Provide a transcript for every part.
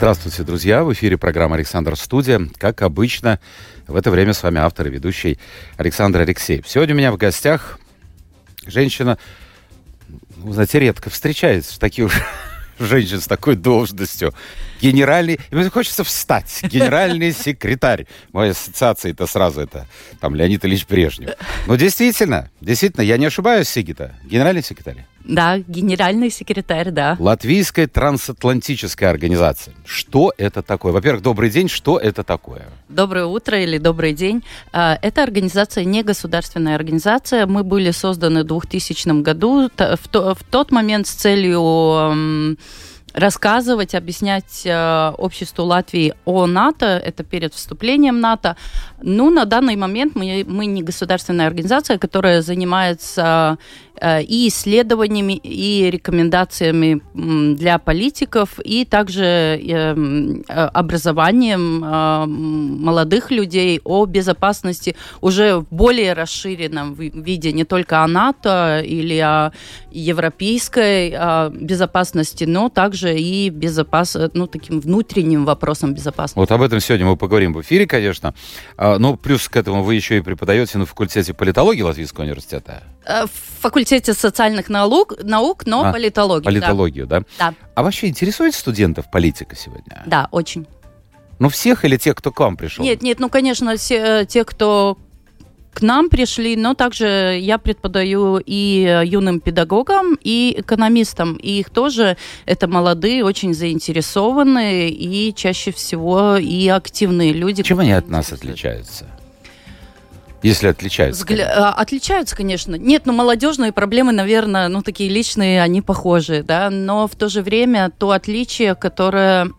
Здравствуйте, друзья! В эфире программа «Александр Студия». Как обычно, в это время с вами автор и ведущий Александр Алексеев. Сегодня у меня в гостях женщина, ну, знаете, редко встречается таких женщин с такой должностью. Генеральный... Мне хочется встать. Генеральный секретарь. Моя ассоциация это сразу это там Леонид Ильич Брежнев. Но действительно, действительно, я не ошибаюсь, Сигита. Генеральный секретарь. Да, генеральный секретарь, да. Латвийская трансатлантическая организация. Что это такое? Во-первых, добрый день. Что это такое? Доброе утро или добрый день. А, это организация не государственная организация. Мы были созданы в 2000 году в тот момент с целью рассказывать, объяснять э, обществу Латвии о НАТО, это перед вступлением НАТО. Ну, на данный момент мы, мы не государственная организация, которая занимается Э, и исследованиями, и рекомендациями для политиков, и также эм, э, образованием э, молодых людей о безопасности уже в более расширенном виде, не только о НАТО или о европейской безопасности, но также и безопас... ну, таким внутренним вопросом безопасности. Вот об этом сегодня мы поговорим в эфире, конечно. А, но плюс к этому вы еще и преподаете на факультете политологии Латвийского университета. Факультет факультете социальных наук, наук но а, политологию. Политологию, да. да? Да. А вообще интересует студентов политика сегодня? Да, очень. Ну, всех или тех, кто к вам пришел? Нет, нет, ну, конечно, все, э, те, кто к нам пришли, но также я преподаю и юным педагогам, и экономистам. И их тоже это молодые, очень заинтересованные и чаще всего и активные люди. Чем они от нас отличаются? Если отличаются. Взгля... Конечно. А, отличаются, конечно. Нет, ну молодежные проблемы, наверное, ну такие личные, они похожи, да, но в то же время то отличие, которое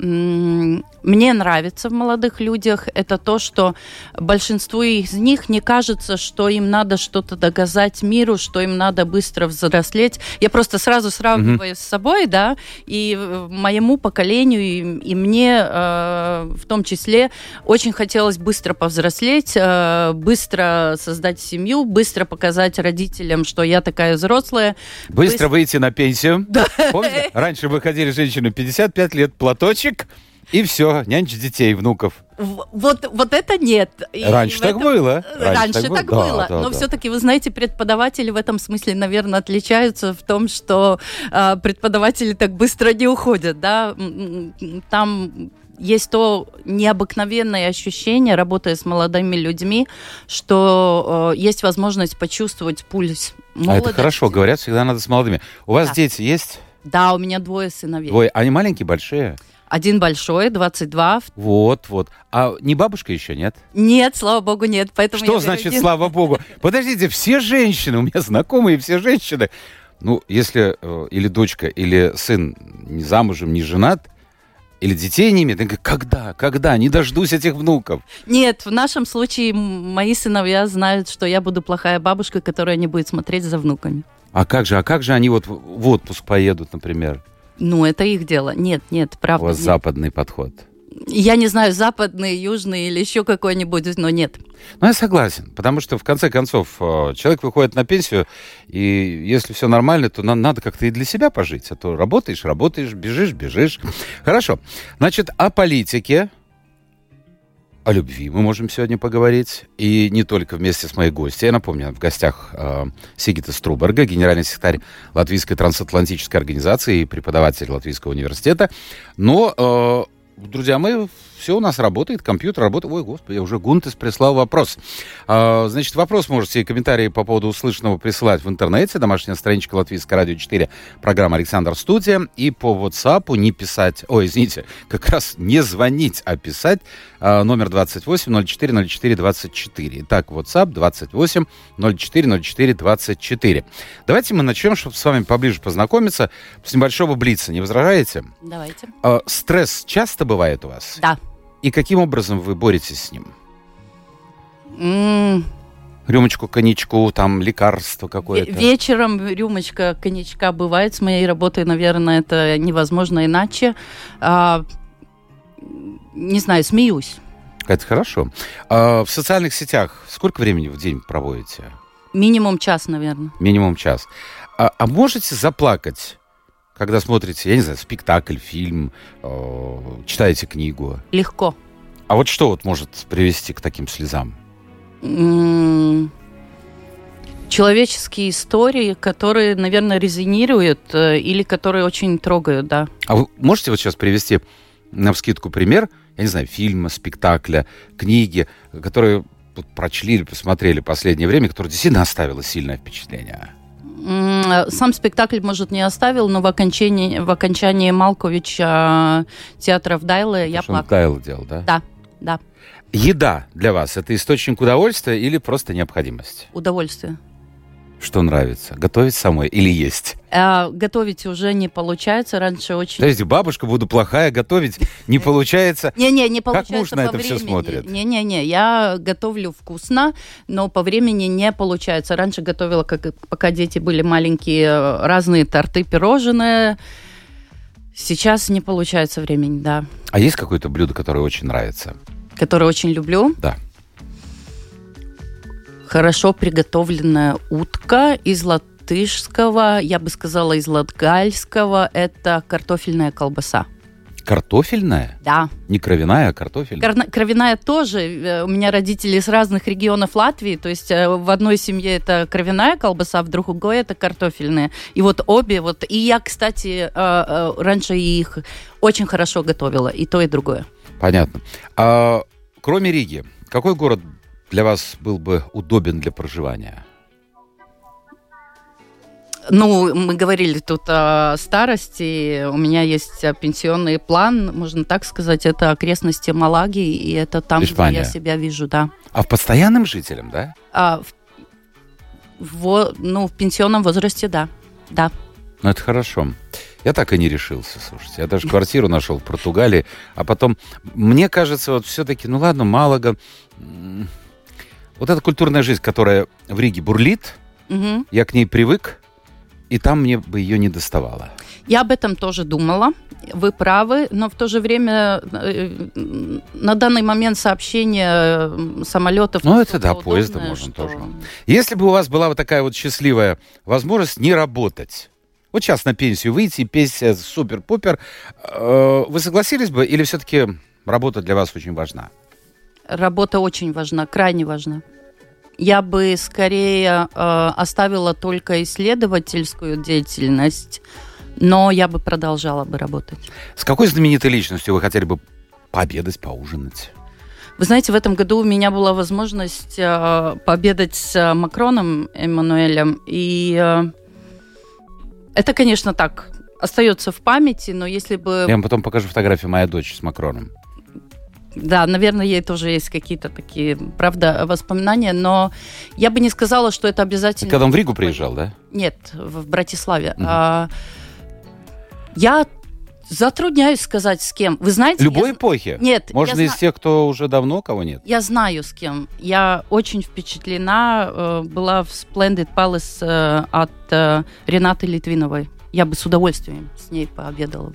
мне нравится в молодых людях, это то, что большинству из них не кажется, что им надо что-то доказать миру, что им надо быстро взрослеть. Я просто сразу сравниваю mm-hmm. с собой, да, и моему поколению, и, и мне э, в том числе очень хотелось быстро повзрослеть, э, быстро создать семью, быстро показать родителям, что я такая взрослая. Быстро, быстро... выйти на пенсию. Да. Помните? Раньше выходили женщины 55 лет, платочек, и все, нянчить детей, внуков. Вот, вот это нет. Раньше так этом... было. Раньше, Раньше так, так было. было. Да, Но да. все-таки, вы знаете, преподаватели в этом смысле, наверное, отличаются в том, что э, преподаватели так быстро не уходят. Да? Там есть то необыкновенное ощущение, работая с молодыми людьми, что э, есть возможность почувствовать пульс молодости. А это хорошо, говорят, всегда надо с молодыми. У вас да. дети есть? Да, у меня двое сыновей. Двое. Они маленькие, большие? Один большой, 22. Вот, вот. А не бабушка еще, нет? Нет, слава богу, нет. Поэтому Что значит, один... слава богу? Подождите, все женщины, у меня знакомые все женщины, ну, если э, или дочка, или сын не замужем, не женат, или детей не имеет, когда, когда, не дождусь этих внуков. Нет, в нашем случае мои сыновья знают, что я буду плохая бабушка, которая не будет смотреть за внуками. А как же, а как же они вот в отпуск поедут, например? Ну, это их дело. Нет, нет, правда. У вас нет. западный подход. Я не знаю, западный, южный или еще какой-нибудь, но нет. Ну, я согласен, потому что, в конце концов, э, человек выходит на пенсию, и если все нормально, то надо как-то и для себя пожить. А то работаешь, работаешь, бежишь, бежишь. Хорошо. Значит, о политике, о любви мы можем сегодня поговорить. И не только вместе с моей гостью. Я напомню, в гостях э, Сигита Струберга, генеральный секретарь Латвийской трансатлантической организации и преподаватель Латвийского университета. Но, э, друзья мои, все у нас работает, компьютер работает. Ой, господи, уже Гунтес прислал вопрос. А, значит, вопрос можете и комментарии по поводу услышанного присылать в интернете. Домашняя страничка Латвийская радио 4, программа Александр Студия. И по WhatsApp не писать, ой, извините, как раз не звонить, а писать а, номер 28 04 04 24. Итак, WhatsApp 28 04 04 24. Давайте мы начнем, чтобы с вами поближе познакомиться, с небольшого блица. Не возражаете? Давайте. А, стресс часто бывает у вас? Да. И каким образом вы боретесь с ним? Mm, рюмочку коньячку, там лекарство какое-то? Вечером рюмочка коньячка бывает. С моей работой, наверное, это невозможно иначе. А, не знаю, смеюсь. Это хорошо. А в социальных сетях сколько времени в день проводите? Минимум час, наверное. Минимум час. А, а можете заплакать, когда смотрите, я не знаю, спектакль, фильм, э, читаете книгу? Легко. А вот что вот может привести к таким слезам? человеческие истории, которые, наверное, резонируют э, или которые очень трогают, да. А вы можете вот сейчас привести на вскидку пример, я не знаю, фильма, спектакля, книги, которые прочли или посмотрели в последнее время, которые действительно оставило сильное впечатление? Сам спектакль, может, не оставил, но в окончании, в окончании Малковича театра в Дайле я плакала. Дайле делал, да? Да, да. Еда для вас это источник удовольствия или просто необходимость? Удовольствие. Что нравится? Готовить самой или есть? А, готовить уже не получается. Раньше очень... Подожди, бабушка, буду плохая, готовить не получается. Не-не, не получается Как муж на это все смотрит? Не-не-не, я готовлю вкусно, но по времени не получается. Раньше готовила, как, пока дети были маленькие, разные торты, пирожные. Сейчас не получается времени, да. А есть какое-то блюдо, которое очень нравится? Которое очень люблю? Да хорошо приготовленная утка из латышского, я бы сказала, из латгальского. Это картофельная колбаса. Картофельная? Да. Не кровяная, а картофельная? Кар- кровяная тоже. Э, у меня родители из разных регионов Латвии. То есть э, в одной семье это кровяная колбаса, в другой это картофельная. И вот обе, вот и я, кстати, э, раньше их очень хорошо готовила, и то, и другое. Понятно. А, кроме Риги, какой город для вас был бы удобен для проживания? Ну, мы говорили тут о старости. У меня есть пенсионный план, можно так сказать. Это окрестности Малаги, и это там, Испания. где я себя вижу, да. А в постоянным жителям, да? А, в, в, ну, в пенсионном возрасте, да. Да. Ну, это хорошо. Я так и не решился, слушайте. Я даже квартиру нашел в Португалии, а потом... Мне кажется, вот все-таки, ну ладно, Малага вот эта культурная жизнь, которая в Риге бурлит, угу. я к ней привык, и там мне бы ее не доставало. Я об этом тоже думала. Вы правы, но в то же время э, на данный момент сообщения самолетов... Ну, это да, поезда можно что... тоже. Если бы у вас была вот такая вот счастливая возможность не работать, вот сейчас на пенсию выйти, песня супер-пупер, э, вы согласились бы или все-таки работа для вас очень важна? Работа очень важна, крайне важна. Я бы скорее э, оставила только исследовательскую деятельность, но я бы продолжала бы работать. С какой знаменитой личностью вы хотели бы пообедать, поужинать? Вы знаете, в этом году у меня была возможность э, пообедать с Макроном Эммануэлем, и э, это, конечно, так остается в памяти, но если бы... Я вам потом покажу фотографию моей дочери с Макроном. Да, наверное, ей тоже есть какие-то такие, правда, воспоминания, но я бы не сказала, что это обязательно... Когда он в Ригу приезжал, да? Нет, в Братиславе. Угу. А, я затрудняюсь сказать, с кем. Вы знаете... Любой я... эпохи? Нет. Можно из зна... тех, кто уже давно, кого нет? Я знаю, с кем. Я очень впечатлена. Э, была в Splendid Palace э, от э, Ренаты Литвиновой. Я бы с удовольствием с ней пообедала.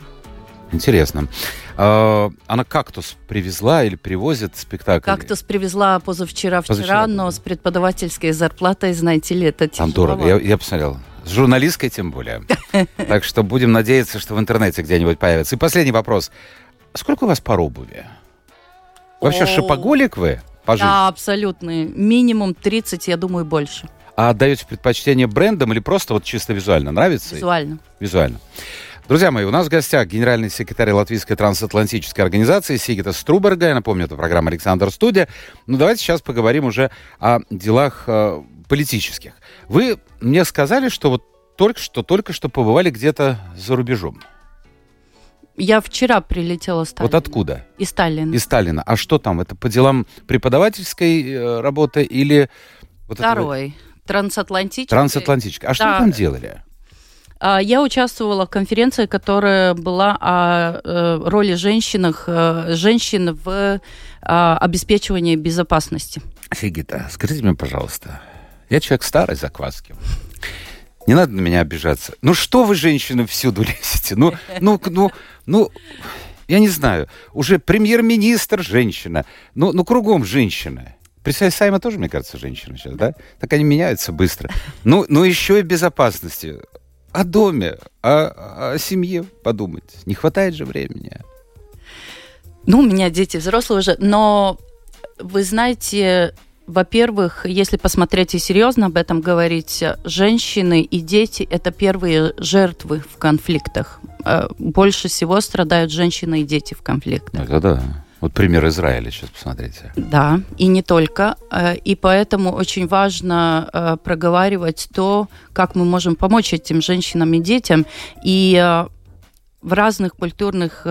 Интересно. А, она кактус привезла или привозит спектакль? Кактус привезла позавчера, вчера, позавчера, но с преподавательской зарплатой, знаете ли, это Там дорого, я, я посмотрел. С журналисткой тем более. Так что будем надеяться, что в интернете где-нибудь появится. И последний вопрос. Сколько у вас пар обуви? Вообще шипоголик вы по? Да, абсолютный. Минимум 30, я думаю, больше. А отдаете предпочтение брендам или просто вот чисто визуально? Нравится? Визуально. Визуально. Друзья мои, у нас в гостях генеральный секретарь Латвийской трансатлантической организации Сигита Струберга. Я напомню, это программа «Александр Студия». Ну, давайте сейчас поговорим уже о делах э, политических. Вы мне сказали, что вот только что, только что побывали где-то за рубежом. Я вчера прилетела с Сталина. Вот откуда? Из Сталина. Из Сталина. А что там? Это по делам преподавательской э, работы или... Вот Второй. Вот... Трансатлантический. Трансатлантический. А да. что вы там делали? А, я участвовала в конференции, которая была о э, роли женщинах, э, женщин в а, обеспечивании безопасности. Сигита, скажите мне, пожалуйста, я человек старый закваски. Не надо на меня обижаться. Ну что вы, женщины, всюду лезете? Ну, ну, ну, ну, я не знаю. Уже премьер-министр женщина. Ну, ну, кругом женщина. Представь, Сайма тоже, мне кажется, женщина сейчас, да? Так они меняются быстро. Ну, ну еще и безопасности. О доме, о, о семье подумать. Не хватает же времени. Ну, у меня дети взрослые уже, но вы знаете, во-первых, если посмотреть и серьезно об этом говорить, женщины и дети – это первые жертвы в конфликтах. Э, больше всего страдают женщины и дети в конфликтах. Это да. Вот пример Израиля сейчас посмотрите. Да, и не только. Э, и поэтому очень важно э, проговаривать то, как мы можем помочь этим женщинам и детям. И в разных культурных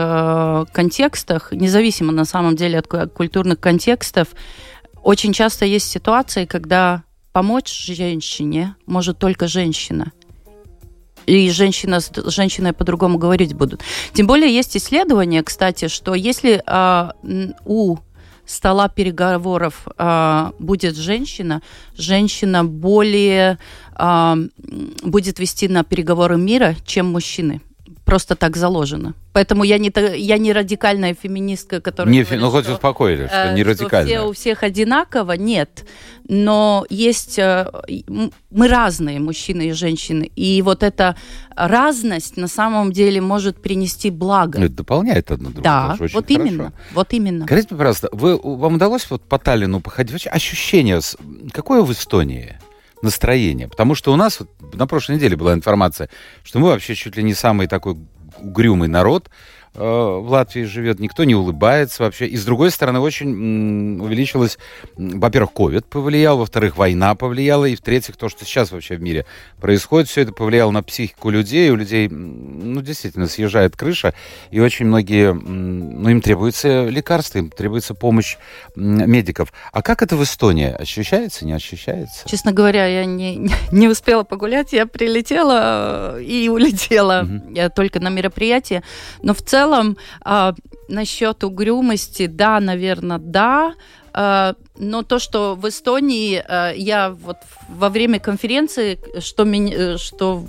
контекстах, независимо на самом деле от культурных контекстов, очень часто есть ситуации, когда помочь женщине может только женщина. И женщина с женщиной по-другому говорить будут. Тем более есть исследование, кстати, что если а, у стола переговоров а, будет женщина, женщина более а, будет вести на переговоры мира, чем мужчины. Просто так заложено. Поэтому я не, я не радикальная феминистка, которая... Не, говорит, ну, хоть что, успокоили, что не радикальная. Все, у всех одинаково, нет. Но есть... Э, мы разные, мужчины и женщины. И вот эта разность на самом деле может принести благо. Ну, это дополняет одно другое. Да, вот хорошо. именно. Вот именно. Скажите, пожалуйста, вы, вам удалось вот по Таллину походить? Вообще ощущение, какое в Эстонии? Настроение. Потому что у нас вот, на прошлой неделе была информация, что мы вообще чуть ли не самый такой угрюмый народ в Латвии живет, никто не улыбается вообще. И с другой стороны, очень увеличилось, во-первых, ковид повлиял, во-вторых, война повлияла, и в-третьих, то, что сейчас вообще в мире происходит, все это повлияло на психику людей, у людей, ну, действительно, съезжает крыша, и очень многие, ну, им требуется лекарства, им требуется помощь медиков. А как это в Эстонии? Ощущается, не ощущается? Честно говоря, я не, не успела погулять, я прилетела э, и улетела угу. только на мероприятие, но в целом целом, а, насчет угрюмости, да, наверное, да. А, но то, что в Эстонии а, я вот во время конференции, что, меня, что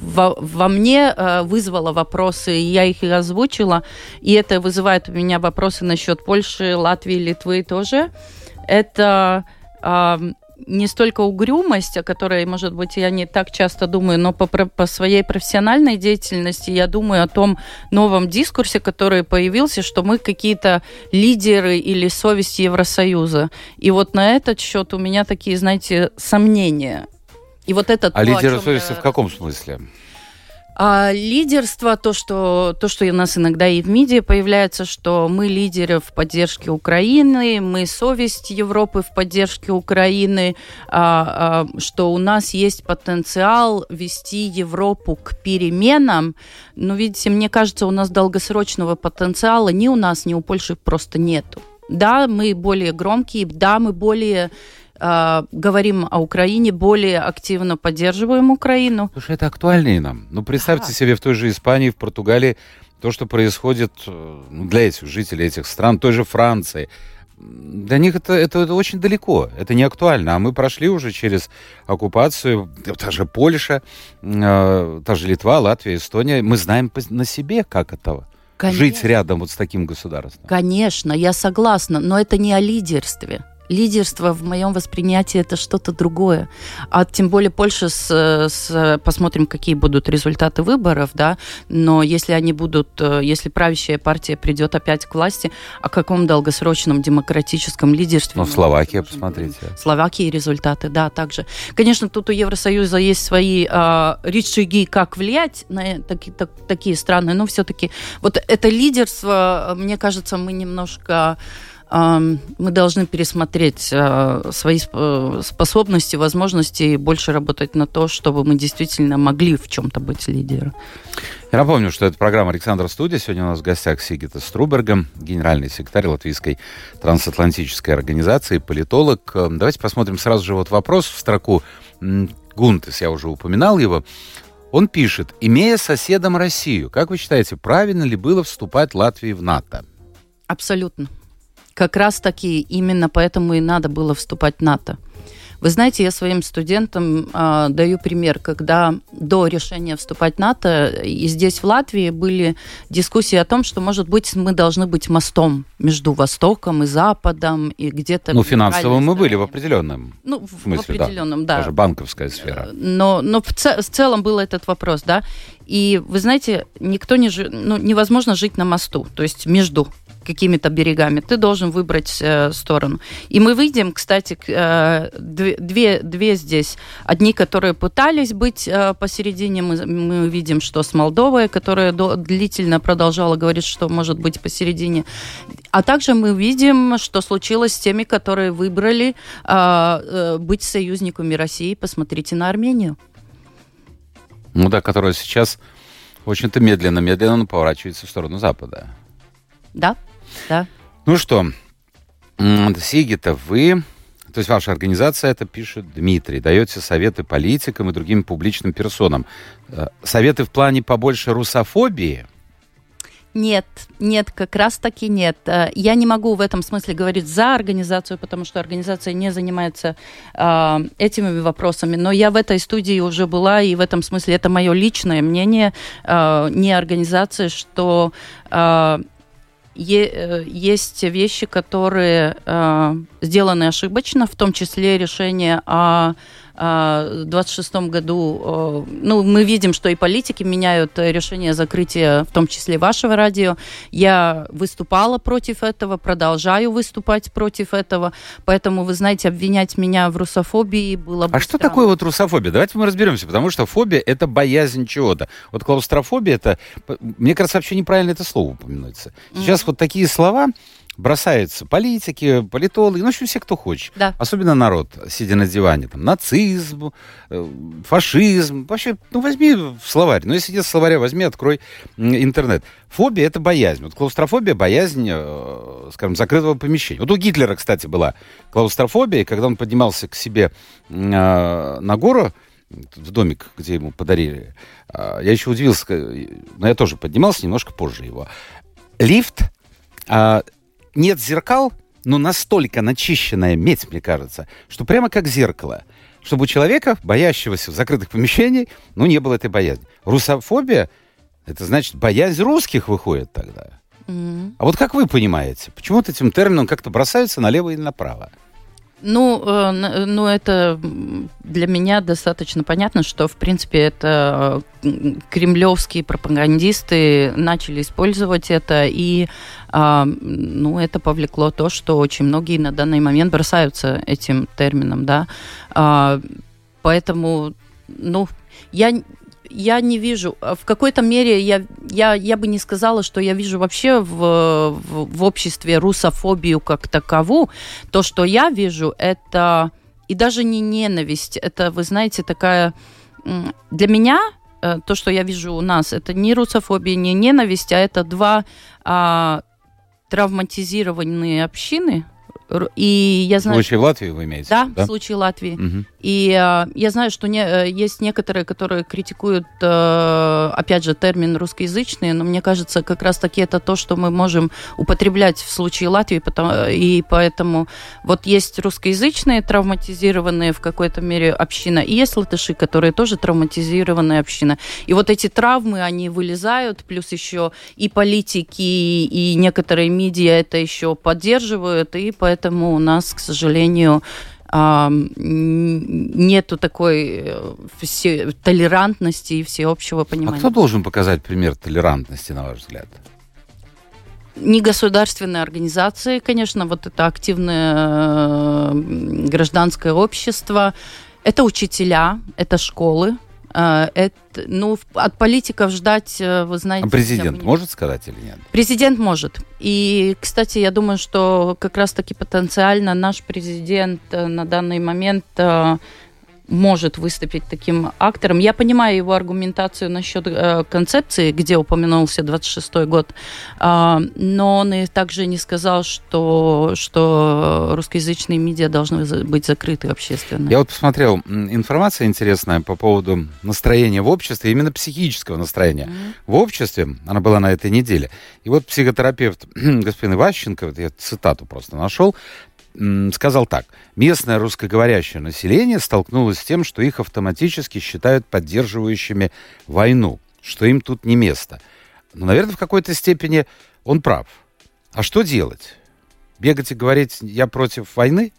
во, во мне а, вызвало вопросы, я их и озвучила, и это вызывает у меня вопросы насчет Польши, Латвии, Литвы тоже. Это а, не столько угрюмость, о которой, может быть, я не так часто думаю, но по, по своей профессиональной деятельности я думаю о том новом дискурсе, который появился, что мы какие-то лидеры или совесть Евросоюза. И вот на этот счет у меня такие, знаете, сомнения. И вот этот. А лидеры совести в каком смысле? А лидерство, то что, то, что у нас иногда и в МИДе появляется, что мы лидеры в поддержке Украины, мы совесть Европы в поддержке Украины, а, а, что у нас есть потенциал вести Европу к переменам. Но, видите, мне кажется, у нас долгосрочного потенциала ни у нас, ни у Польши просто нету. Да, мы более громкие, да, мы более э, говорим о Украине, более активно поддерживаем Украину. Слушай, это актуальнее нам. Ну, представьте ага. себе в той же Испании, в Португалии, то, что происходит э, ну, для этих жителей этих стран, той же Франции. Для них это, это, это очень далеко, это не актуально. А мы прошли уже через оккупацию, та же Польша, э, та же Литва, Латвия, Эстония. Мы знаем на себе, как это Конечно. жить рядом вот с таким государством. Конечно, я согласна, но это не о лидерстве лидерство в моем восприятии это что-то другое. А тем более Польша с, с посмотрим, какие будут результаты выборов, да. Но если они будут, э, если правящая партия придет опять к власти, о каком долгосрочном демократическом лидерстве? Ну, в Словакии, посмотрите. Словакии результаты, да, также. Конечно, тут у Евросоюза есть свои э, рычаги, как влиять на таки, так, такие страны, но все-таки вот это лидерство, мне кажется, мы немножко мы должны пересмотреть э, свои э, способности, возможности и больше работать на то, чтобы мы действительно могли в чем-то быть лидером. Я напомню, что это программа «Александр Студия». Сегодня у нас в гостях Сигита Струберга, генеральный секретарь Латвийской трансатлантической организации, политолог. Давайте посмотрим сразу же вот вопрос в строку. Гунтес, я уже упоминал его. Он пишет, имея соседом Россию, как вы считаете, правильно ли было вступать Латвии в НАТО? Абсолютно. Как раз таки именно поэтому и надо было вступать в НАТО. Вы знаете, я своим студентам э, даю пример, когда до решения вступать в НАТО и здесь в Латвии были дискуссии о том, что, может быть, мы должны быть мостом между Востоком и Западом и где-то... Ну, финансово мы были в определенном ну, в, смысле, в определенном, да. да. Даже банковская сфера. Но, но в, ц- в целом был этот вопрос, да. И вы знаете, никто не жи... ну, невозможно жить на мосту, то есть между какими-то берегами, ты должен выбрать э, сторону. И мы видим, кстати, э, две, две здесь. Одни, которые пытались быть э, посередине, мы, мы видим, что с Молдовой, которая до, длительно продолжала говорить, что может быть посередине. А также мы видим, что случилось с теми, которые выбрали э, э, быть союзниками России. Посмотрите на Армению. Ну да, которая сейчас, в общем-то, медленно-медленно поворачивается в сторону Запада. Да, да. Ну что, Сигита, вы, то есть ваша организация, это пишет Дмитрий, даете советы политикам и другим публичным персонам. Э, советы в плане побольше русофобии? Нет, нет, как раз таки нет. Э, я не могу в этом смысле говорить за организацию, потому что организация не занимается э, этими вопросами. Но я в этой студии уже была, и в этом смысле это мое личное мнение, э, не организации, что э, Э, есть вещи, которые э, сделаны ошибочно, в том числе решение о 2026 году, ну, мы видим, что и политики меняют решение закрытия, в том числе вашего радио. Я выступала против этого, продолжаю выступать против этого, поэтому, вы знаете, обвинять меня в русофобии было бы А что такое вот русофобия? Давайте мы разберемся, потому что фобия — это боязнь чего-то. Вот клаустрофобия — это, мне кажется, вообще неправильно это слово упоминается. Сейчас mm-hmm. вот такие слова, бросаются политики, политологи, ну, в общем, все, кто хочет. Да. Особенно народ, сидя на диване. Там, нацизм, э, фашизм. Вообще, ну, возьми словарь. Ну, если нет словаря, возьми, открой интернет. Фобия — это боязнь. Вот клаустрофобия — боязнь, э, скажем, закрытого помещения. Вот у Гитлера, кстати, была клаустрофобия, когда он поднимался к себе э, на гору, в домик, где ему подарили. Я еще удивился, но я тоже поднимался немножко позже его. Лифт нет зеркал, но настолько начищенная медь, мне кажется, что прямо как зеркало. Чтобы у человека, боящегося в закрытых помещениях, ну, не было этой боязни. Русофобия, это значит, боязнь русских выходит тогда. Mm-hmm. А вот как вы понимаете, почему вот этим термином как-то бросаются налево или направо? Ну, э, ну, это для меня достаточно понятно, что, в принципе, это э, кремлевские пропагандисты начали использовать это, и э, ну, это повлекло то, что очень многие на данный момент бросаются этим термином, да. Э, поэтому, ну, я я не вижу. В какой-то мере я, я, я бы не сказала, что я вижу вообще в, в, в обществе русофобию как таковую. То, что я вижу, это и даже не ненависть. Это, вы знаете, такая... Для меня э, то, что я вижу у нас, это не русофобия, не ненависть, а это два а, травматизированные общины, и я знаю, в случае Латвии вы имеете? Да, да? в случае Латвии. Угу. И э, я знаю, что не, э, есть некоторые, которые критикуют, э, опять же, термин русскоязычные, но мне кажется, как раз-таки это то, что мы можем употреблять в случае Латвии, потому, и поэтому вот есть русскоязычные, травматизированные в какой-то мере община, и есть латыши, которые тоже травматизированная община. И вот эти травмы, они вылезают, плюс еще и политики, и некоторые медиа это еще поддерживают, и поэтому поэтому у нас, к сожалению, нету такой э, все, толерантности и всеобщего понимания. А кто должен показать пример толерантности, на ваш взгляд? Негосударственные организации, конечно, вот это активное э, гражданское общество, это учителя, это школы, это, ну, от политиков ждать, э, вы знаете... А президент не... может сказать или нет? Президент может. И, кстати, я думаю, что как раз-таки потенциально наш президент э, на данный момент э, может выступить таким актором. Я понимаю его аргументацию насчет э, концепции, где упомянулся 26-й год, э, но он и также не сказал, что, что русскоязычные медиа должны быть закрыты общественно. Я вот посмотрел, информация интересная по поводу настроения в обществе, именно психического настроения mm-hmm. в обществе. Она была на этой неделе. И вот психотерапевт господин Иващенко, вот я цитату просто нашел, сказал так. Местное русскоговорящее население столкнулось с тем, что их автоматически считают поддерживающими войну, что им тут не место. Но, наверное, в какой-то степени он прав. А что делать? Бегать и говорить, я против войны?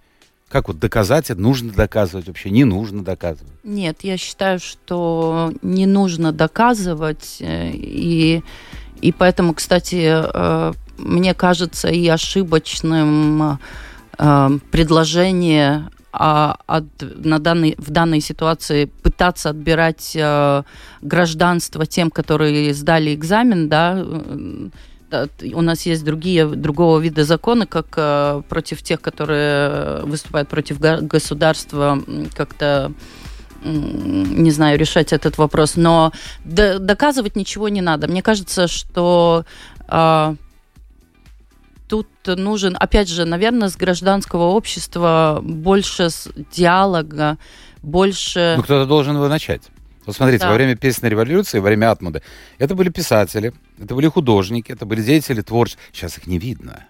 Как вот доказать это? Нужно доказывать вообще? Не нужно доказывать? Нет, я считаю, что не нужно доказывать. Э, и, и поэтому, кстати, э, мне кажется и ошибочным э, предложение а, от, на данной, в данной ситуации пытаться отбирать э, гражданство тем, которые сдали экзамен, да, э, у нас есть другие, другого вида законы, как э, против тех, которые выступают против государства, как-то не знаю, решать этот вопрос. Но доказывать ничего не надо. Мне кажется, что э, тут нужен, опять же, наверное, с гражданского общества больше диалога, больше... Ну, кто-то должен его начать. Вот смотрите, да. во время песенной революции, во время Атмуда, это были писатели, это были художники, это были деятели творчества. Сейчас их не видно.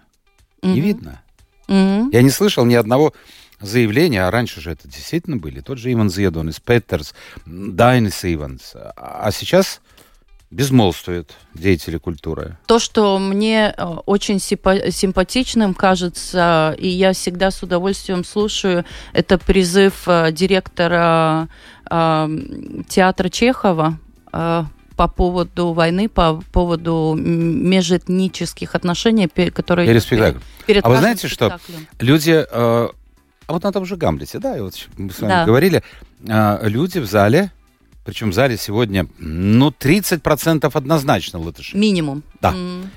Mm-hmm. Не видно. Mm-hmm. Я не слышал ни одного заявления, а раньше же это действительно были. Тот же Иван Зедонис, Петерс, Дайнис Иванс. А сейчас безмолвствуют деятели культуры. То, что мне э, очень симпатичным кажется, и я всегда с удовольствием слушаю, это призыв э, директора э, театра Чехова по поводу войны, по поводу межэтнических отношений, которые... Перед спектаклем. Перед а вы знаете, спектаклем. что люди... а вот на том же Гамлете, да, и вот мы с вами да. говорили, люди в зале причем в зале сегодня, ну, 30% однозначно латыши. Минимум. Да. Mm.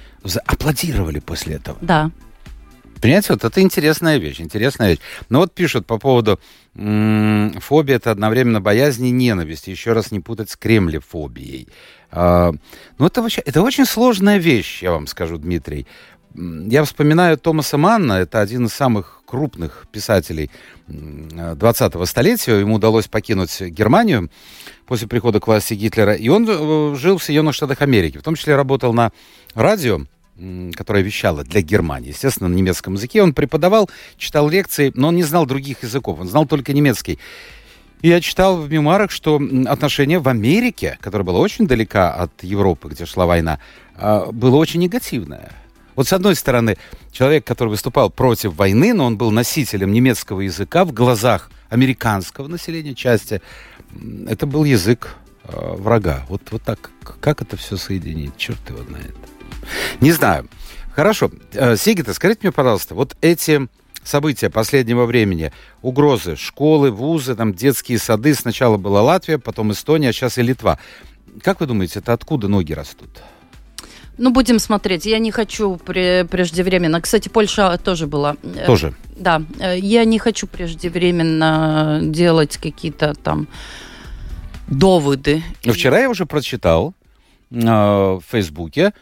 Аплодировали после этого. Да. Понимаете, вот это интересная вещь, интересная вещь. Но вот пишут по поводу м- фобии, это одновременно боязнь и ненависть. Еще раз не путать с кремлефобией. А, ну, это вообще, это очень сложная вещь, я вам скажу, Дмитрий. Я вспоминаю Томаса Манна, это один из самых крупных писателей 20-го столетия. Ему удалось покинуть Германию после прихода к власти Гитлера. И он э, жил в Соединенных Штатах Америки. В том числе работал на радио, которое вещало для Германии. Естественно, на немецком языке. Он преподавал, читал лекции, но он не знал других языков. Он знал только немецкий. И я читал в мемуарах, что отношение в Америке, которая была очень далека от Европы, где шла война, а, было очень негативное. Вот с одной стороны, человек, который выступал против войны, но он был носителем немецкого языка в глазах американского населения части, это был язык э, врага. Вот, вот так, как это все соединить? Черт его знает. Не знаю. Хорошо. Э, Сигита, скажите мне, пожалуйста, вот эти события последнего времени, угрозы, школы, вузы, там, детские сады, сначала была Латвия, потом Эстония, а сейчас и Литва. Как вы думаете, это откуда ноги растут? Ну, будем смотреть. Я не хочу преждевременно. Кстати, Польша тоже была. Тоже? Да. Э, я не хочу преждевременно делать какие-то там доводы. Но вчера я уже прочитал э, в Фейсбуке,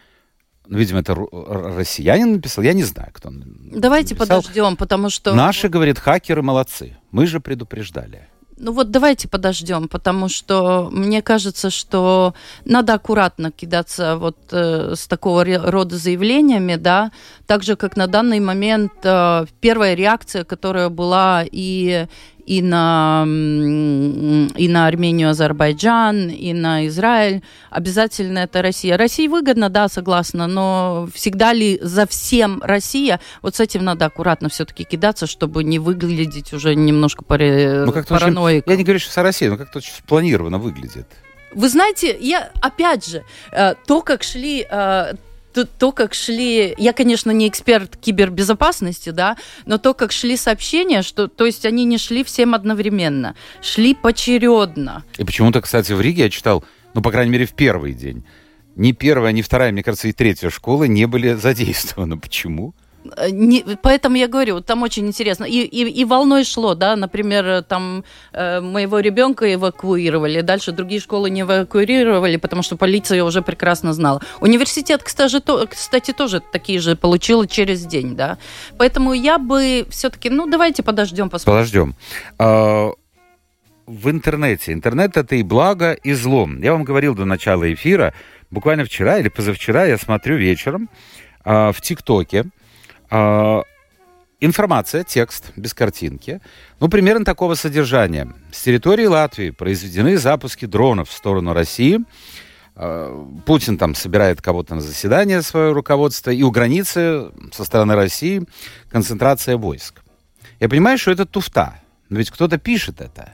ну, видимо, это россиянин написал, я не знаю, кто Давайте написал. подождем, потому что... Наши, говорит, хакеры молодцы. Мы же предупреждали. Ну вот давайте подождем, потому что мне кажется, что надо аккуратно кидаться вот э, с такого рода заявлениями, да, так же как на данный момент э, первая реакция, которая была и и на, и на Армению, Азербайджан, и на Израиль. Обязательно это Россия. России выгодно, да, согласна, но всегда ли за всем Россия? Вот с этим надо аккуратно все-таки кидаться, чтобы не выглядеть уже немножко пари... ну, как параноиком. Я не говорю, что с Россией, но как-то очень спланированно выглядит. Вы знаете, я опять же, э, то, как шли э, то, то, как шли, я, конечно, не эксперт кибербезопасности, да, но то, как шли сообщения, что, то есть они не шли всем одновременно, шли поочередно. И почему-то, кстати, в Риге я читал, ну, по крайней мере, в первый день, ни первая, ни вторая, мне кажется, и третья школа не были задействованы. Почему? Не, поэтому я говорю, там очень интересно. И, и, и волной шло, да, например, там э, моего ребенка эвакуировали, дальше другие школы не эвакуировали, потому что полиция уже прекрасно знала. Университет, кстати, то, кстати тоже такие же получил через день, да. Поэтому я бы все-таки, ну, давайте подождем, посмотрим. Подождем. А, в интернете. Интернет это и благо, и зло. Я вам говорил до начала эфира, буквально вчера или позавчера я смотрю вечером э, в ТикТоке э, информация, текст без картинки, ну, примерно такого содержания. С территории Латвии произведены запуски дронов в сторону России. Э, Путин там собирает кого-то на заседание свое руководство, и у границы со стороны России концентрация войск. Я понимаю, что это туфта, но ведь кто-то пишет это.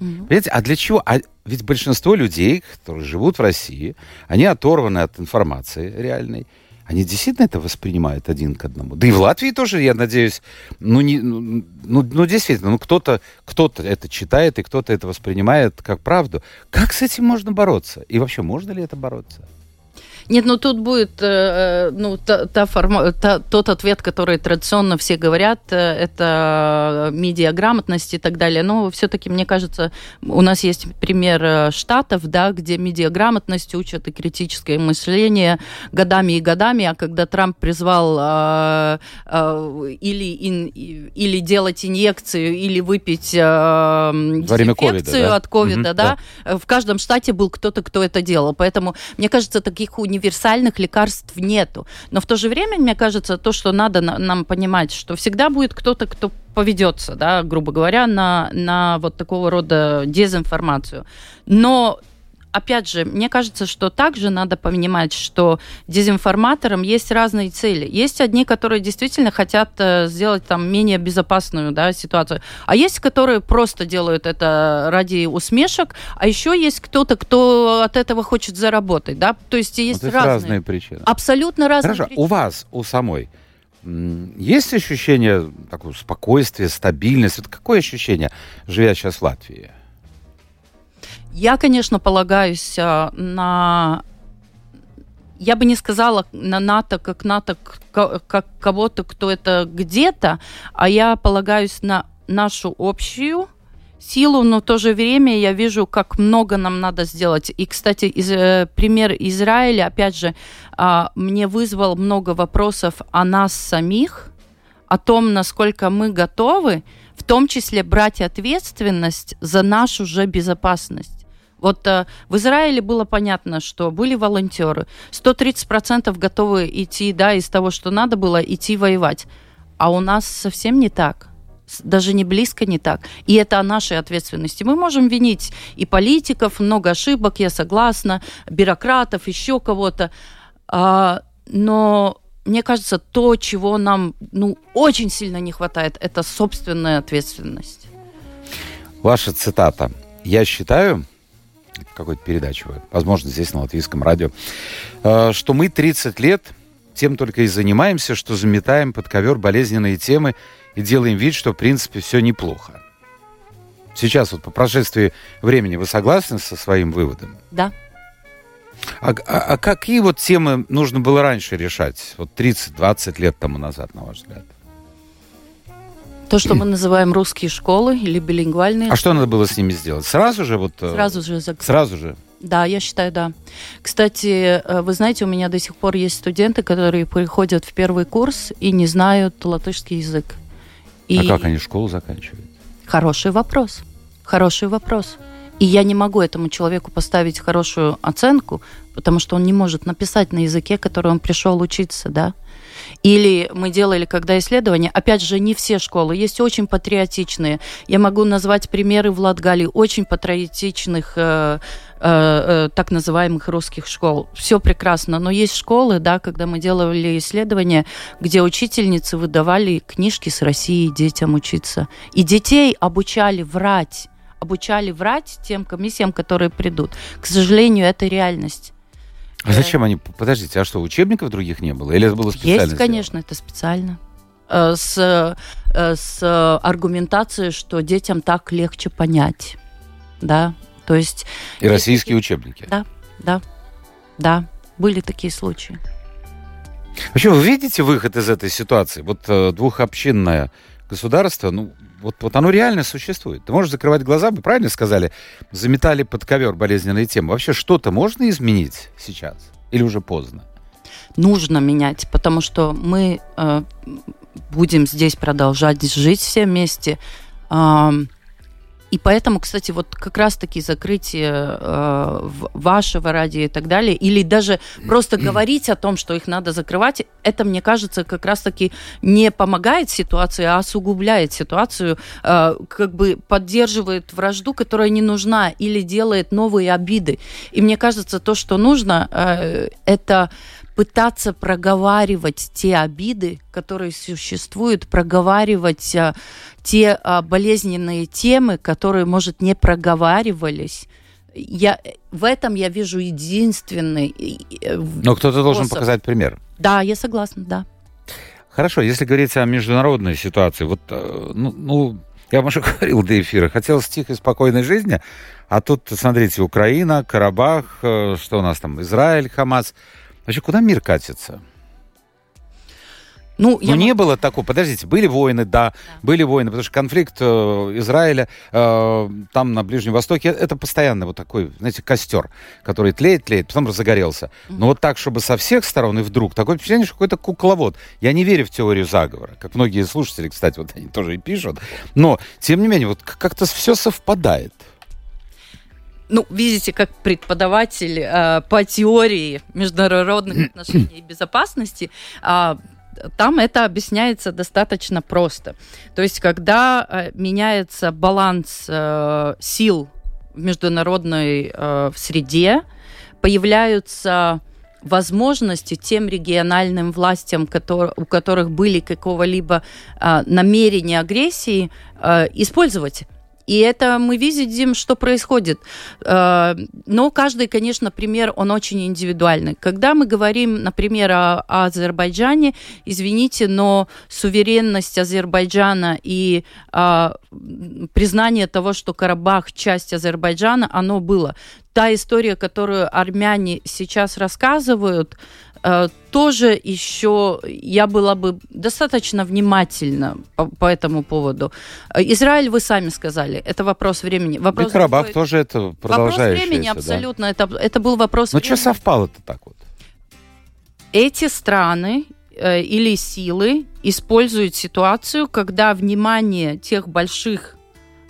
Mm-hmm. Понимаете, а для чего? А ведь большинство людей, которые живут в России, они оторваны от информации реальной. Они действительно это воспринимают один к одному. Да и в Латвии тоже, я надеюсь, ну, не, ну, ну, ну действительно, ну кто-то кто это читает и кто-то это воспринимает как правду. Как с этим можно бороться? И вообще, можно ли это бороться? Нет, ну тут будет э, э, ну, та, та форма, та, тот ответ, который традиционно все говорят, э, это медиаграмотность и так далее. Но все-таки, мне кажется, у нас есть пример штатов, да, где медиаграмотность учат и критическое мышление годами и годами, а когда Трамп призвал э, э, или, ин, или делать инъекцию, или выпить э, дезинфекцию да? от ковида, угу, да, да, в каждом штате был кто-то, кто это делал. Поэтому, мне кажется, таких универсальных лекарств нету. Но в то же время, мне кажется, то, что надо нам понимать, что всегда будет кто-то, кто поведется, да, грубо говоря, на, на вот такого рода дезинформацию. Но опять же, мне кажется, что также надо понимать, что дезинформаторам есть разные цели. Есть одни, которые действительно хотят э, сделать там менее безопасную да, ситуацию, а есть, которые просто делают это ради усмешек, а еще есть кто-то, кто от этого хочет заработать, да, то есть есть, вот разные, разные причины. Абсолютно разные Хорошо, причины. у вас, у самой, есть ощущение такого спокойствия, стабильности? Вот какое ощущение, живя сейчас в Латвии? Я, конечно, полагаюсь а, на я бы не сказала на НАТО как НАТО как кого-то, кто это где-то, а я полагаюсь на нашу общую силу, но в то же время я вижу, как много нам надо сделать. И, кстати, из, э, пример Израиля, опять же, э, мне вызвал много вопросов о нас самих, о том, насколько мы готовы, в том числе брать ответственность за нашу же безопасность. Вот э, в Израиле было понятно, что были волонтеры, 130% готовы идти, да, из того, что надо было, идти воевать. А у нас совсем не так даже не близко не так. И это о нашей ответственности. Мы можем винить и политиков, много ошибок, я согласна, бюрократов, еще кого-то. А, но мне кажется, то, чего нам ну, очень сильно не хватает, это собственная ответственность. Ваша цитата. Я считаю, какой-то передачи, возможно, здесь на латвийском радио, э, что мы 30 лет тем только и занимаемся, что заметаем под ковер болезненные темы и делаем вид, что, в принципе, все неплохо. Сейчас, вот по прошествии времени, вы согласны со своим выводом? Да. А, а, а какие вот темы нужно было раньше решать, вот 30-20 лет тому назад, на ваш взгляд? То, что мы называем русские школы или билингвальные. А что надо было с ними сделать? Сразу же вот? Э, сразу же. Сразу же. Да, я считаю, да. Кстати, э, вы знаете, у меня до сих пор есть студенты, которые приходят в первый курс и не знают латышский язык. И... А как они школу заканчивают? Хороший вопрос. Хороший вопрос. И я не могу этому человеку поставить хорошую оценку, потому что он не может написать на языке, который он пришел учиться, да. Или мы делали, когда исследования, опять же, не все школы, есть очень патриотичные. Я могу назвать примеры в Латгалии очень патриотичных э, э, э, так называемых русских школ. Все прекрасно, но есть школы, да, когда мы делали исследования, где учительницы выдавали книжки с России детям учиться. И детей обучали врать обучали врать тем комиссиям, которые придут. К сожалению, это реальность. А зачем они? Подождите, а что, учебников других не было? Или это было специально? Есть, конечно, это специально. Э, с, э, с аргументацией, что детям так легче понять. Да, то есть... И российские учебники. Да, да, да, были такие случаи. Вообще, вы видите выход из этой ситуации? Вот э, двухобщинное государство, ну, вот, вот оно реально существует. Ты можешь закрывать глаза, вы правильно сказали, заметали под ковер болезненные темы. Вообще что-то можно изменить сейчас? Или уже поздно? Нужно менять, потому что мы э, будем здесь продолжать жить все вместе. Э, и поэтому, кстати, вот как раз-таки закрытие э, вашего радио и так далее, или даже просто говорить о том, что их надо закрывать, это, мне кажется, как раз-таки не помогает ситуации, а осугубляет ситуацию, э, как бы поддерживает вражду, которая не нужна, или делает новые обиды. И мне кажется, то, что нужно, э, это пытаться проговаривать те обиды, которые существуют, проговаривать а, те а, болезненные темы, которые, может, не проговаривались. Я, в этом я вижу единственный... Э, Но кто-то должен показать пример. Да, я согласна, да. Хорошо, если говорить о международной ситуации, вот, э, ну, ну я вам уже говорил до эфира, хотелось тихой, спокойной жизни, а тут, смотрите, Украина, Карабах, э, что у нас там, Израиль, Хамас – Вообще, куда мир катится? Ну, я... не было такого. Подождите, были войны, да, да, были войны, потому что конфликт э, Израиля э, там на Ближнем Востоке это постоянно вот такой, знаете, костер, который тлеет, тлеет, потом разогорелся. Mm-hmm. Но вот так, чтобы со всех сторон и вдруг такое впечатление, что какой-то кукловод. Я не верю в теорию заговора, как многие слушатели, кстати, вот они тоже и пишут. Но тем не менее, вот как-то все совпадает ну, видите, как преподаватель э, по теории международных отношений и безопасности, э, там это объясняется достаточно просто. То есть, когда э, меняется баланс э, сил в международной э, среде, появляются возможности тем региональным властям, которые, у которых были какого-либо э, намерения агрессии, э, использовать и это мы видим, что происходит. Э, но каждый, конечно, пример, он очень индивидуальный. Когда мы говорим, например, о, Азербайджане, извините, но суверенность Азербайджана и а, признание того, что Карабах часть Азербайджана, оно было. Та история, которую армяне сейчас рассказывают, Э, тоже еще я была бы достаточно внимательна по, по этому поводу. Э, Израиль, вы сами сказали, это вопрос времени. Вопрос И Карабах другой. тоже это продолжающееся. Вопрос времени, абсолютно. Да? Это, это был вопрос Но времени. что совпало-то так вот? Эти страны э, или силы используют ситуацию, когда внимание тех больших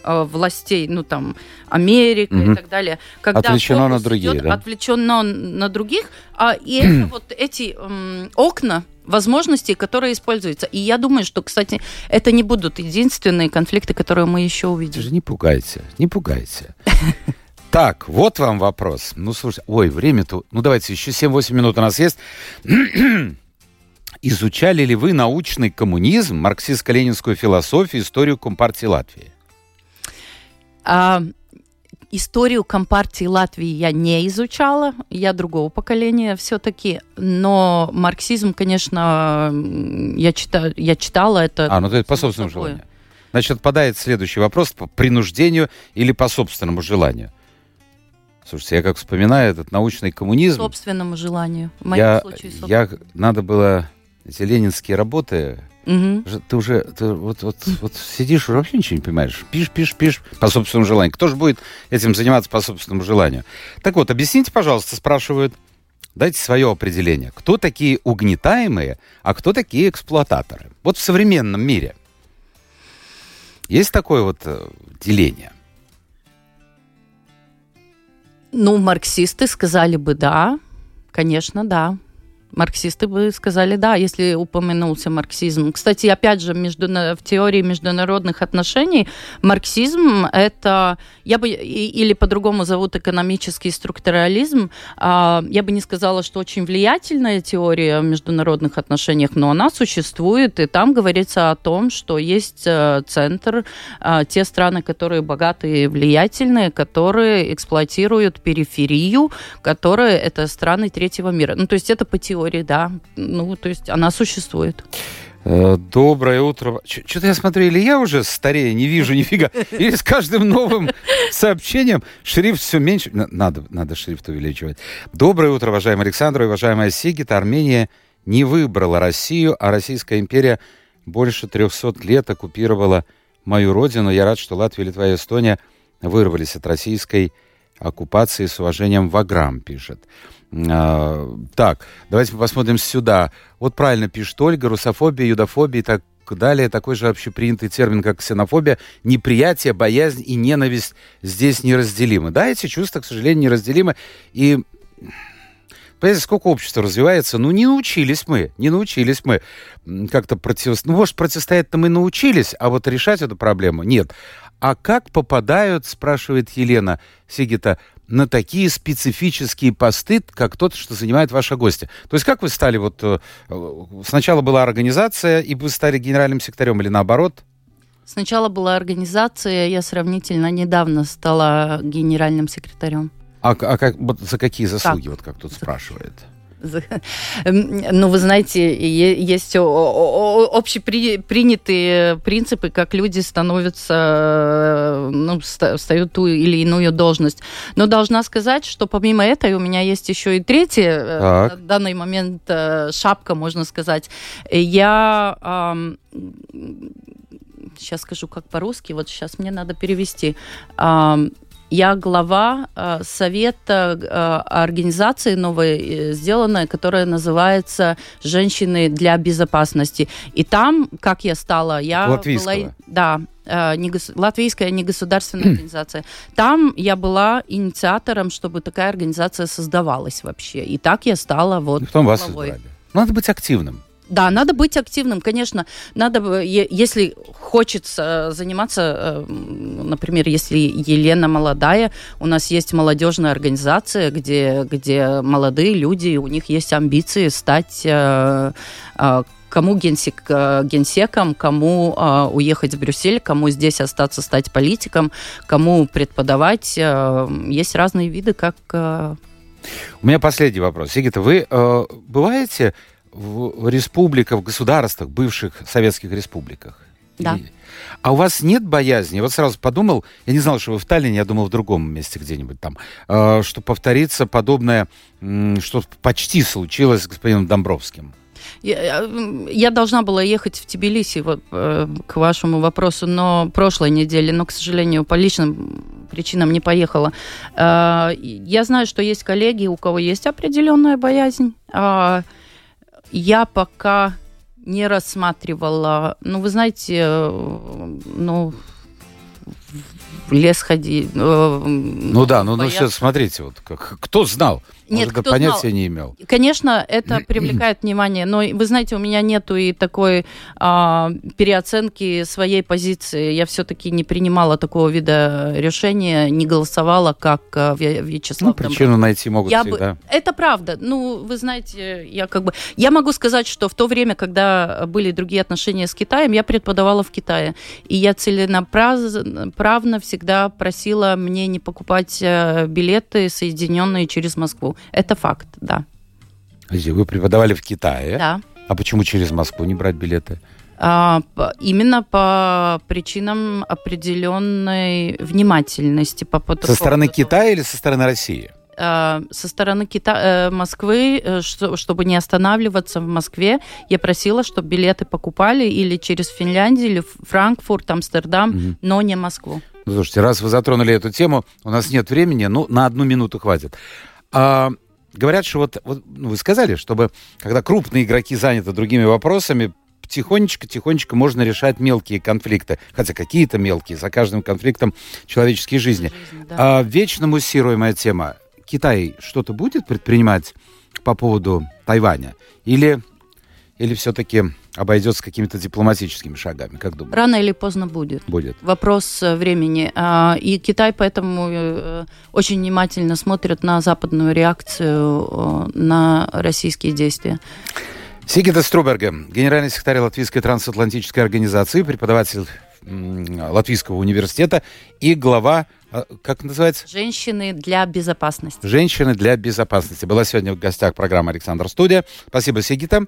властей, ну там Америка угу. и так далее, когда отвлечено на другие, идет, да? отвлечено на других, а и это вот эти м, окна возможностей, которые используются. И я думаю, что, кстати, это не будут единственные конфликты, которые мы еще увидим. Же не пугайте, не пугайте. Так, вот вам вопрос. Ну, слушай, ой, время-то... Ну, давайте, еще 7-8 минут у нас есть. Изучали ли вы научный коммунизм, марксистско-ленинскую философию, историю Компартии Латвии? А, историю Компартии Латвии я не изучала, я другого поколения все-таки, но марксизм, конечно, я, чита, я читала это. А, ну это по собственному такое. желанию. Значит, отпадает следующий вопрос по принуждению или по собственному желанию. Слушайте, я как вспоминаю этот научный коммунизм. По собственному желанию. В моем я, случае, я, надо было эти ленинские работы Угу. Ты уже ты вот, вот, вот сидишь, уже вообще ничего не понимаешь. Пишешь, пишешь, пишешь по собственному желанию. Кто же будет этим заниматься по собственному желанию? Так вот, объясните, пожалуйста, спрашивают, дайте свое определение. Кто такие угнетаемые, а кто такие эксплуататоры? Вот в современном мире. Есть такое вот э, деление? Ну, марксисты сказали бы да, конечно, да марксисты бы сказали да, если упомянулся марксизм. Кстати, опять же, между, в теории международных отношений марксизм это, я бы, или по-другому зовут экономический структурализм, а, я бы не сказала, что очень влиятельная теория в международных отношениях, но она существует, и там говорится о том, что есть э, центр, а, те страны, которые богатые и влиятельные, которые эксплуатируют периферию, которые это страны третьего мира. Ну, то есть это по теории теории, да. Ну, то есть она существует. Э, доброе утро. Что-то я смотрю, или я уже старее, не вижу нифига, или с каждым новым сообщением шрифт все меньше. Надо, надо шрифт увеличивать. Доброе утро, уважаемый Александр, уважаемая Сигита, Армения не выбрала Россию, а Российская империя больше 300 лет оккупировала мою родину. Я рад, что Латвия, Литва и Эстония вырвались от российской оккупации с уважением Ваграм, пишет. А, так, давайте посмотрим сюда. Вот правильно пишет Ольга, русофобия, юдофобия и так далее. Такой же общепринятый термин, как ксенофобия, неприятие, боязнь и ненависть здесь неразделимы. Да, эти чувства, к сожалению, неразделимы. И Понимаете, сколько общество развивается? Ну, не научились мы, не научились мы как-то противостоять. Ну, может, противостоять-то мы научились, а вот решать эту проблему нет. А как попадают, спрашивает Елена Сигита, на такие специфические посты, как тот, что занимает ваша гостья? То есть как вы стали вот... Э, сначала была организация, и вы стали генеральным секретарем или наоборот? Сначала была организация, я сравнительно недавно стала генеральным секретарем. А, а как, за какие заслуги, как? вот как тут спрашивает? Ну, вы знаете, есть общепринятые принципы, как люди становятся, ну, встают ту или иную должность. Но должна сказать, что помимо этой у меня есть еще и третья, э, так. на данный момент э, шапка, можно сказать. Я сейчас скажу как по-русски, вот сейчас мне надо перевести. Я глава э, совета э, организации новой э, сделанной, которая называется «Женщины для безопасности». И там, как я стала, я Латвийского. была... Да, э, не гос... латвийская негосударственная организация. Там я была инициатором, чтобы такая организация создавалась вообще. И так я стала вот. И потом вас избрали. Надо быть активным. Да, надо быть активным, конечно. Надо, если хочется заниматься, э, например, если Елена молодая, у нас есть молодежная организация, где, где молодые люди, у них есть амбиции стать э, э, кому генсек, генсеком, кому э, уехать в Брюссель, кому здесь остаться стать политиком, кому преподавать. Э, есть разные виды, как... Э... У меня последний вопрос. Сигита, вы э, бываете в республиках, в государствах, бывших советских республиках. Да. И... А у вас нет боязни? Я вот сразу подумал, я не знал, что вы в Таллине, я думал в другом месте где-нибудь там, э, что повторится подобное, э, что почти случилось с господином Домбровским. Я, я должна была ехать в Тбилиси вот, э, к вашему вопросу, но прошлой неделе, но, к сожалению, по личным причинам не поехала. Э, я знаю, что есть коллеги, у кого есть определенная боязнь. Э, я пока не рассматривала, ну, вы знаете, ну, в лес ходи. Э, ну да, ну, ну сейчас смотрите, вот как, кто знал? Нет, кто понятия знал. не имел. Конечно, это привлекает внимание, но вы знаете, у меня нету и такой а, переоценки своей позиции. Я все-таки не принимала такого вида решения, не голосовала, как а, Вячеслав. Ну, причину найти могут я всегда. Бы... Это правда. Ну, вы знаете, я как бы... Я могу сказать, что в то время, когда были другие отношения с Китаем, я преподавала в Китае. И я целенаправно всегда просила мне не покупать э, билеты, соединенные через Москву. Это факт, да. Вы преподавали в Китае? Да. А почему через Москву не брать билеты? А, именно по причинам определенной внимательности. По, по со стороны Китая или со стороны России? А, со стороны Кита... Э, Москвы, э, чтобы не останавливаться в Москве, я просила, чтобы билеты покупали или через Финляндию, или Франкфурт, Амстердам, угу. но не Москву. Ну, слушайте, раз вы затронули эту тему, у нас нет времени, ну, на одну минуту хватит. А, говорят, что вот, вот ну, вы сказали, чтобы когда крупные игроки заняты другими вопросами, тихонечко-тихонечко можно решать мелкие конфликты. Хотя какие-то мелкие, за каждым конфликтом человеческие жизни. Жизнь, да. а, вечно муссируемая тема. Китай что-то будет предпринимать по поводу Тайваня? Или, или все-таки обойдется какими-то дипломатическими шагами, как думаете? Рано или поздно будет. Будет. Вопрос э, времени. А, и Китай поэтому э, очень внимательно смотрит на западную реакцию э, на российские действия. Сигита Струберга, генеральный секретарь Латвийской трансатлантической организации, преподаватель Латвийского университета и глава, как называется? Женщины для безопасности. Женщины для безопасности. Была сегодня в гостях программа «Александр Студия». Спасибо, Сигита.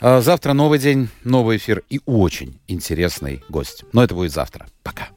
А, завтра новый день, новый эфир и очень интересный гость. Но это будет завтра. Пока.